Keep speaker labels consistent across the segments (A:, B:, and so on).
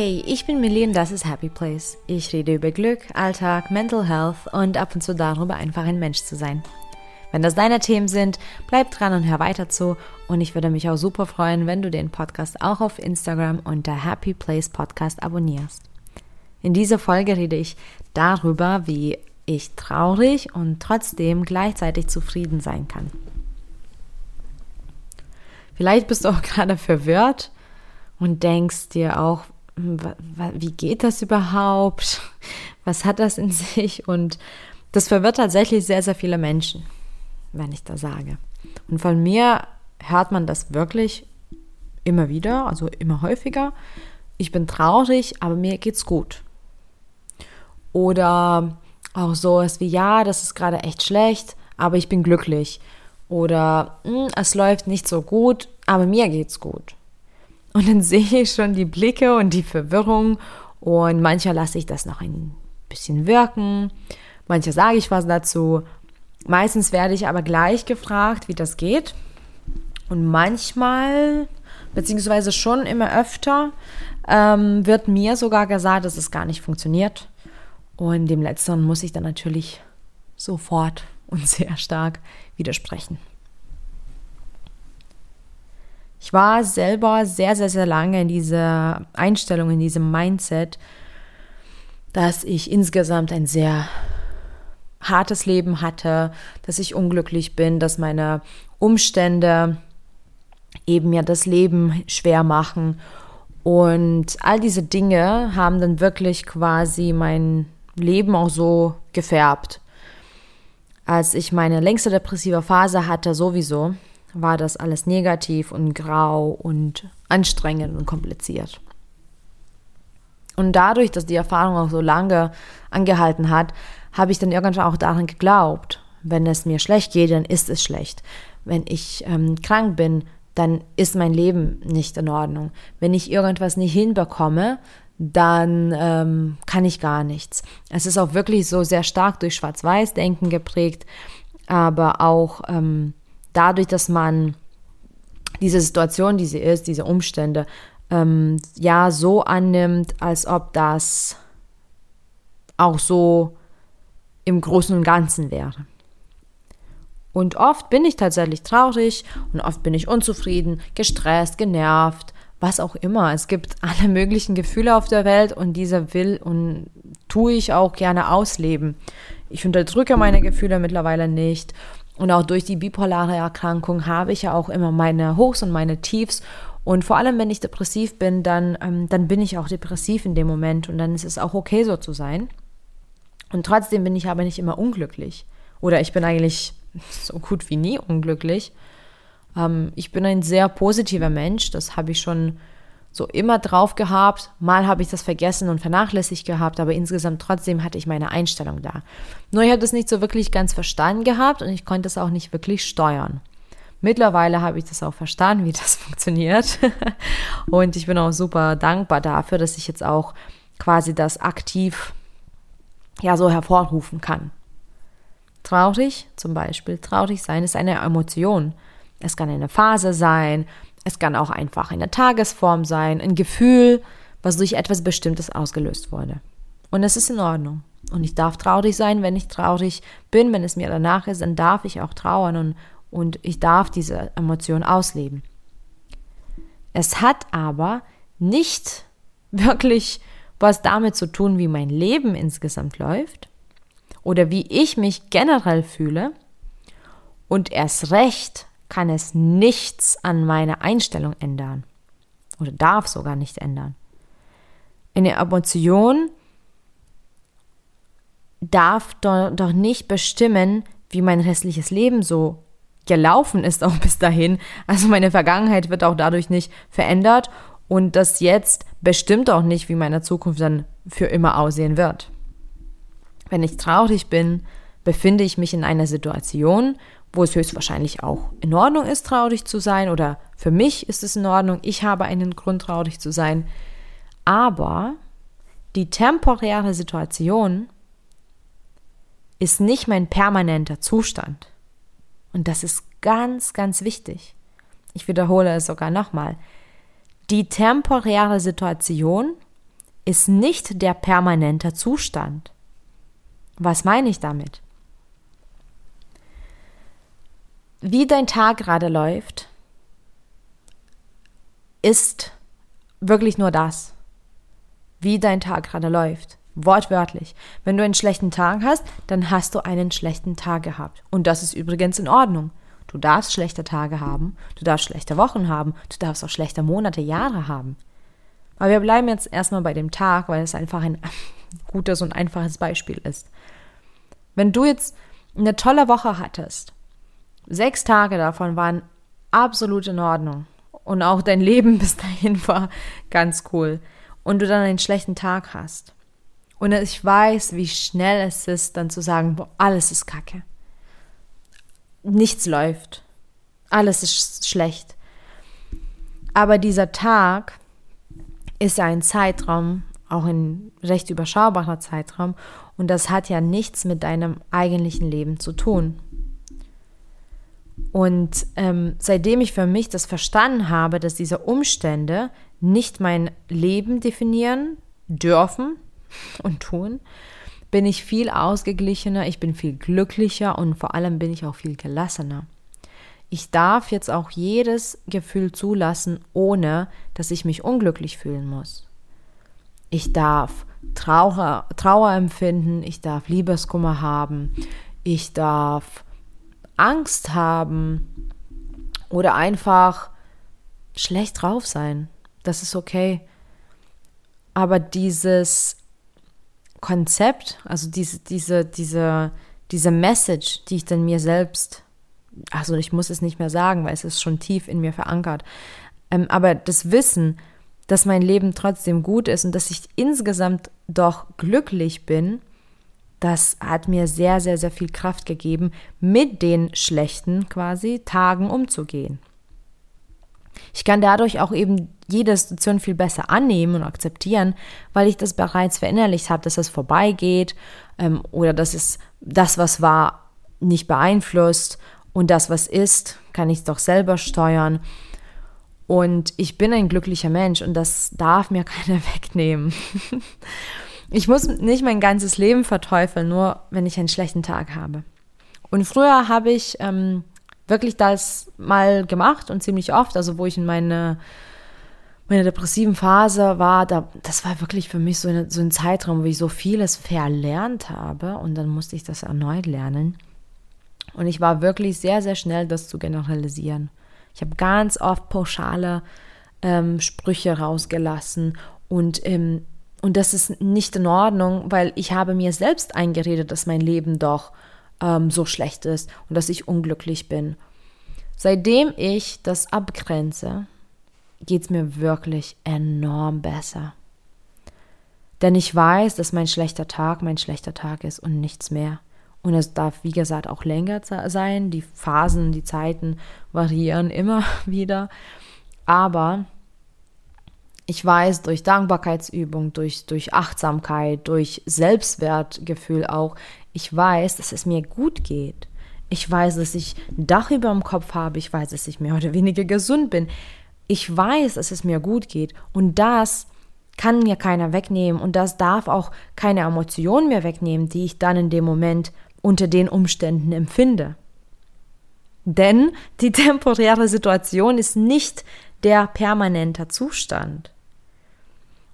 A: Hey, ich bin Millie und das ist Happy Place. Ich rede über Glück, Alltag, Mental Health und ab und zu darüber, einfach ein Mensch zu sein. Wenn das deine Themen sind, bleib dran und hör weiter zu. Und ich würde mich auch super freuen, wenn du den Podcast auch auf Instagram unter Happy Place Podcast abonnierst. In dieser Folge rede ich darüber, wie ich traurig und trotzdem gleichzeitig zufrieden sein kann. Vielleicht bist du auch gerade verwirrt und denkst dir auch, wie geht das überhaupt? Was hat das in sich? Und das verwirrt tatsächlich sehr, sehr viele Menschen, wenn ich das sage. Und von mir hört man das wirklich immer wieder, also immer häufiger. Ich bin traurig, aber mir geht's gut. Oder auch so ist wie, ja, das ist gerade echt schlecht, aber ich bin glücklich. Oder hm, es läuft nicht so gut, aber mir geht's gut. Und dann sehe ich schon die Blicke und die Verwirrung und mancher lasse ich das noch ein bisschen wirken, mancher sage ich was dazu. Meistens werde ich aber gleich gefragt, wie das geht. Und manchmal, beziehungsweise schon immer öfter, ähm, wird mir sogar gesagt, dass es gar nicht funktioniert. Und dem Letzteren muss ich dann natürlich sofort und sehr stark widersprechen. Ich war selber sehr, sehr, sehr lange in dieser Einstellung, in diesem Mindset, dass ich insgesamt ein sehr hartes Leben hatte, dass ich unglücklich bin, dass meine Umstände eben mir das Leben schwer machen. Und all diese Dinge haben dann wirklich quasi mein Leben auch so gefärbt. Als ich meine längste depressive Phase hatte, sowieso, war das alles negativ und grau und anstrengend und kompliziert. Und dadurch, dass die Erfahrung auch so lange angehalten hat, habe ich dann irgendwann auch daran geglaubt, wenn es mir schlecht geht, dann ist es schlecht. Wenn ich ähm, krank bin, dann ist mein Leben nicht in Ordnung. Wenn ich irgendwas nicht hinbekomme, dann ähm, kann ich gar nichts. Es ist auch wirklich so sehr stark durch Schwarz-Weiß-Denken geprägt, aber auch ähm, dadurch, dass man diese Situation, die sie ist, diese Umstände, ähm, ja, so annimmt, als ob das auch so im Großen und Ganzen wäre. Und oft bin ich tatsächlich traurig und oft bin ich unzufrieden, gestresst, genervt, was auch immer. Es gibt alle möglichen Gefühle auf der Welt und diese will und tue ich auch gerne ausleben. Ich unterdrücke meine Gefühle mittlerweile nicht und auch durch die bipolare Erkrankung habe ich ja auch immer meine Hochs und meine Tiefs. Und vor allem, wenn ich depressiv bin, dann, ähm, dann bin ich auch depressiv in dem Moment und dann ist es auch okay, so zu sein. Und trotzdem bin ich aber nicht immer unglücklich. Oder ich bin eigentlich so gut wie nie unglücklich. Ähm, ich bin ein sehr positiver Mensch, das habe ich schon so immer drauf gehabt. Mal habe ich das vergessen und vernachlässigt gehabt, aber insgesamt trotzdem hatte ich meine Einstellung da. Nur ich habe das nicht so wirklich ganz verstanden gehabt und ich konnte es auch nicht wirklich steuern. Mittlerweile habe ich das auch verstanden, wie das funktioniert. und ich bin auch super dankbar dafür, dass ich jetzt auch quasi das aktiv ja so hervorrufen kann. Traurig zum Beispiel, traurig sein ist eine Emotion. Es kann eine Phase sein, es kann auch einfach eine Tagesform sein, ein Gefühl, was durch etwas Bestimmtes ausgelöst wurde. Und es ist in Ordnung. Und ich darf traurig sein, wenn ich traurig bin, wenn es mir danach ist, dann darf ich auch trauern und, und ich darf diese Emotion ausleben. Es hat aber nicht wirklich was damit zu tun, wie mein Leben insgesamt läuft oder wie ich mich generell fühle und erst recht kann es nichts an meiner Einstellung ändern oder darf sogar nicht ändern. Eine Emotion darf doch nicht bestimmen, wie mein restliches Leben so gelaufen ist, auch bis dahin. Also meine Vergangenheit wird auch dadurch nicht verändert und das jetzt bestimmt auch nicht, wie meine Zukunft dann für immer aussehen wird. Wenn ich traurig bin, befinde ich mich in einer Situation, wo es höchstwahrscheinlich auch in Ordnung ist, traurig zu sein oder für mich ist es in Ordnung, ich habe einen Grund, traurig zu sein. Aber die temporäre Situation ist nicht mein permanenter Zustand. Und das ist ganz, ganz wichtig. Ich wiederhole es sogar nochmal. Die temporäre Situation ist nicht der permanente Zustand. Was meine ich damit? Wie dein Tag gerade läuft, ist wirklich nur das, wie dein Tag gerade läuft. Wortwörtlich. Wenn du einen schlechten Tag hast, dann hast du einen schlechten Tag gehabt. Und das ist übrigens in Ordnung. Du darfst schlechte Tage haben, du darfst schlechte Wochen haben, du darfst auch schlechte Monate, Jahre haben. Aber wir bleiben jetzt erstmal bei dem Tag, weil es einfach ein gutes und einfaches Beispiel ist. Wenn du jetzt eine tolle Woche hattest, sechs Tage davon waren absolut in Ordnung und auch dein Leben bis dahin war ganz cool und du dann einen schlechten Tag hast und ich weiß, wie schnell es ist, dann zu sagen, boah, alles ist kacke. Nichts läuft. Alles ist schlecht. Aber dieser Tag ist ja ein Zeitraum, auch ein recht überschaubarer Zeitraum, und das hat ja nichts mit deinem eigentlichen Leben zu tun. Und ähm, seitdem ich für mich das verstanden habe, dass diese Umstände nicht mein Leben definieren dürfen und tun, bin ich viel ausgeglichener, ich bin viel glücklicher und vor allem bin ich auch viel gelassener. Ich darf jetzt auch jedes Gefühl zulassen, ohne dass ich mich unglücklich fühlen muss. Ich darf Trauer, Trauer empfinden, ich darf Liebeskummer haben, ich darf Angst haben oder einfach schlecht drauf sein. Das ist okay. Aber dieses Konzept, also diese, diese, diese, diese Message, die ich dann mir selbst, also ich muss es nicht mehr sagen, weil es ist schon tief in mir verankert, ähm, aber das Wissen, dass mein Leben trotzdem gut ist und dass ich insgesamt doch glücklich bin, das hat mir sehr, sehr, sehr viel Kraft gegeben, mit den schlechten quasi Tagen umzugehen. Ich kann dadurch auch eben jede Situation viel besser annehmen und akzeptieren, weil ich das bereits verinnerlicht habe, dass es vorbeigeht ähm, oder dass es das, was war, nicht beeinflusst und das, was ist, kann ich doch selber steuern. Und ich bin ein glücklicher Mensch und das darf mir keiner wegnehmen. Ich muss nicht mein ganzes Leben verteufeln, nur wenn ich einen schlechten Tag habe. Und früher habe ich ähm, wirklich das mal gemacht und ziemlich oft, also wo ich in meine, meine depressiven Phase war, da, das war wirklich für mich so, eine, so ein Zeitraum, wo ich so vieles verlernt habe und dann musste ich das erneut lernen. Und ich war wirklich sehr, sehr schnell, das zu generalisieren. Ich habe ganz oft pauschale ähm, Sprüche rausgelassen und ähm, und das ist nicht in Ordnung, weil ich habe mir selbst eingeredet, dass mein Leben doch ähm, so schlecht ist und dass ich unglücklich bin. Seitdem ich das abgrenze, geht es mir wirklich enorm besser. Denn ich weiß, dass mein schlechter Tag mein schlechter Tag ist und nichts mehr. Und es darf, wie gesagt, auch länger sein. Die Phasen, die Zeiten variieren immer wieder. Aber ich weiß durch Dankbarkeitsübung, durch, durch Achtsamkeit, durch Selbstwertgefühl auch, ich weiß, dass es mir gut geht. Ich weiß, dass ich ein Dach über dem Kopf habe. Ich weiß, dass ich mehr oder weniger gesund bin. Ich weiß, dass es mir gut geht. Und das kann mir keiner wegnehmen. Und das darf auch keine Emotion mehr wegnehmen, die ich dann in dem Moment unter den Umständen empfinde. Denn die temporäre Situation ist nicht der permanente Zustand.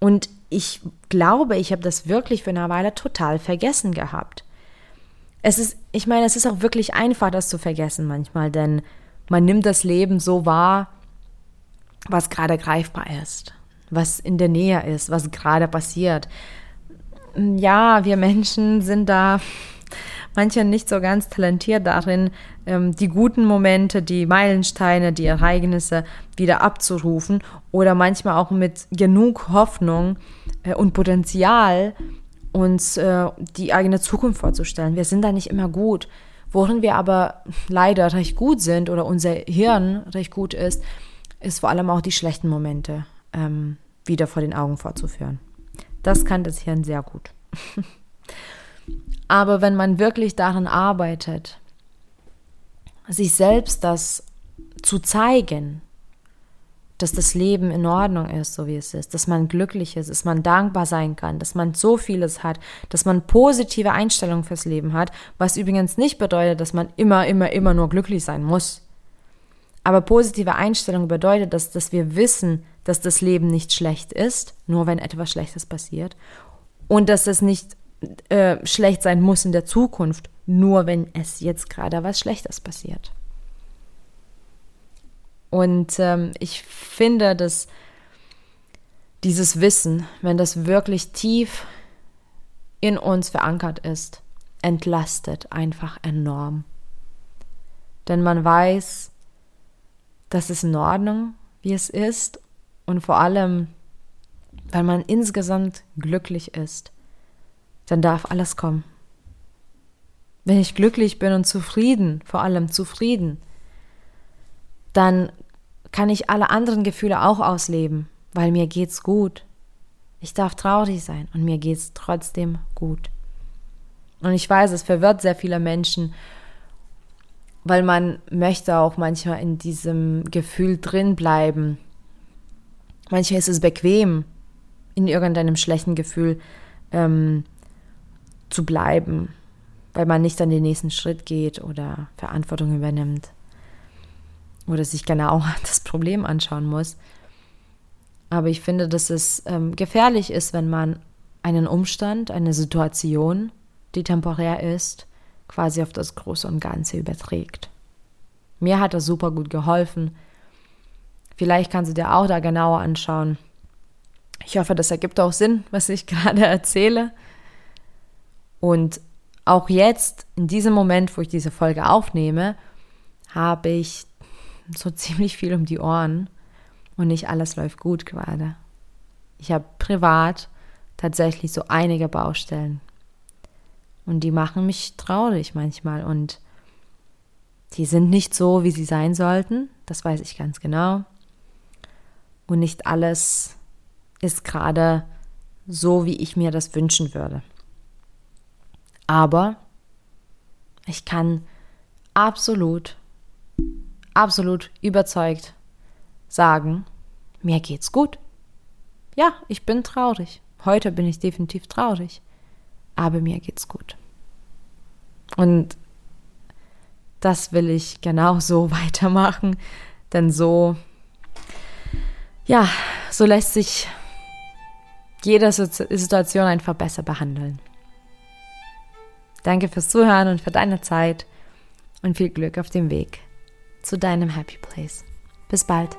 A: Und ich glaube, ich habe das wirklich für eine Weile total vergessen gehabt. Es ist, ich meine, es ist auch wirklich einfach, das zu vergessen manchmal, denn man nimmt das Leben so wahr, was gerade greifbar ist, was in der Nähe ist, was gerade passiert. Ja, wir Menschen sind da manche nicht so ganz talentiert darin, ähm, die guten Momente, die Meilensteine, die Ereignisse wieder abzurufen oder manchmal auch mit genug Hoffnung äh, und Potenzial uns äh, die eigene Zukunft vorzustellen. Wir sind da nicht immer gut. Worin wir aber leider recht gut sind oder unser Hirn recht gut ist, ist vor allem auch die schlechten Momente ähm, wieder vor den Augen vorzuführen. Das kann das Hirn sehr gut. Aber wenn man wirklich daran arbeitet, sich selbst das zu zeigen dass das Leben in Ordnung ist, so wie es ist, dass man glücklich ist, dass man dankbar sein kann, dass man so vieles hat, dass man positive Einstellungen fürs Leben hat, was übrigens nicht bedeutet, dass man immer, immer, immer nur glücklich sein muss. Aber positive Einstellung bedeutet, dass, dass wir wissen, dass das Leben nicht schlecht ist, nur wenn etwas Schlechtes passiert, und dass es nicht äh, schlecht sein muss in der Zukunft, nur wenn es jetzt gerade was Schlechtes passiert. Und ähm, ich finde, dass dieses Wissen, wenn das wirklich tief in uns verankert ist, entlastet einfach enorm. Denn man weiß, das ist in Ordnung, wie es ist. Und vor allem, weil man insgesamt glücklich ist, dann darf alles kommen. Wenn ich glücklich bin und zufrieden, vor allem zufrieden, dann kann ich alle anderen Gefühle auch ausleben, weil mir geht's gut. Ich darf traurig sein und mir geht's trotzdem gut. Und ich weiß, es verwirrt sehr viele Menschen, weil man möchte auch manchmal in diesem Gefühl drin bleiben. Manchmal ist es bequem, in irgendeinem schlechten Gefühl ähm, zu bleiben, weil man nicht an den nächsten Schritt geht oder Verantwortung übernimmt oder sich genau das Problem anschauen muss. Aber ich finde, dass es ähm, gefährlich ist, wenn man einen Umstand, eine Situation, die temporär ist, quasi auf das Große und Ganze überträgt. Mir hat das super gut geholfen. Vielleicht kannst du dir auch da genauer anschauen. Ich hoffe, das ergibt auch Sinn, was ich gerade erzähle. Und auch jetzt, in diesem Moment, wo ich diese Folge aufnehme, habe ich so ziemlich viel um die Ohren und nicht alles läuft gut gerade. Ich habe privat tatsächlich so einige Baustellen und die machen mich traurig manchmal und die sind nicht so, wie sie sein sollten, das weiß ich ganz genau. Und nicht alles ist gerade so, wie ich mir das wünschen würde. Aber ich kann absolut absolut überzeugt sagen, mir geht's gut. Ja, ich bin traurig. Heute bin ich definitiv traurig. Aber mir geht's gut. Und das will ich genau so weitermachen, denn so, ja, so lässt sich jede Situation einfach besser behandeln. Danke fürs Zuhören und für deine Zeit und viel Glück auf dem Weg zu deinem Happy Place. Bis bald.